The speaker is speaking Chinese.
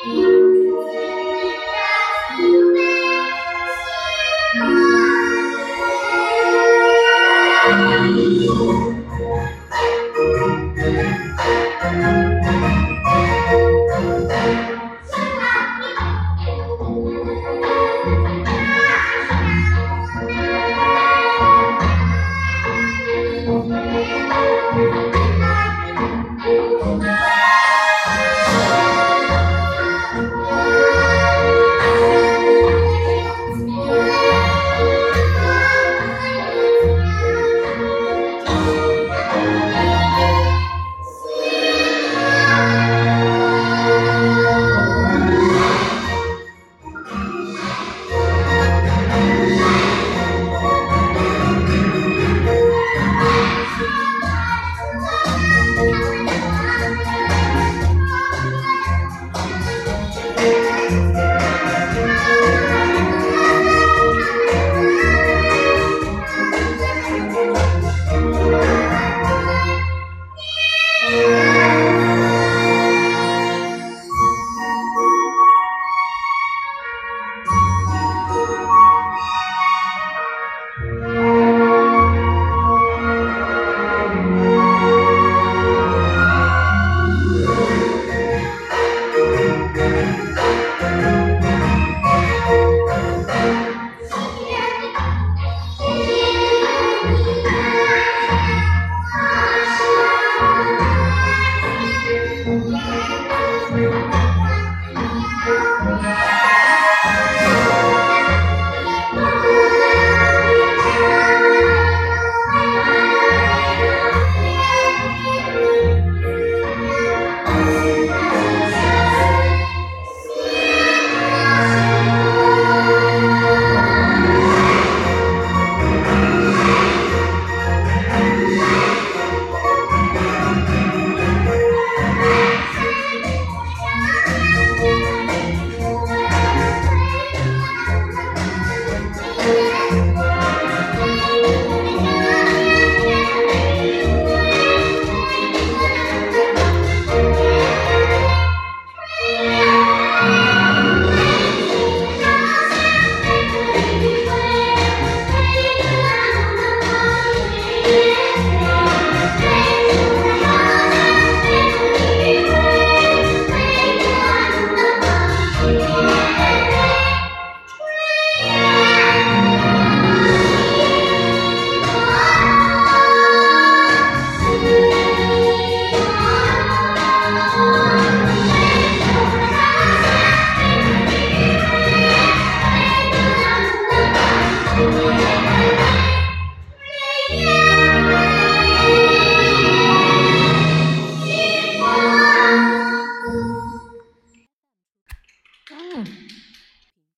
来吧，你。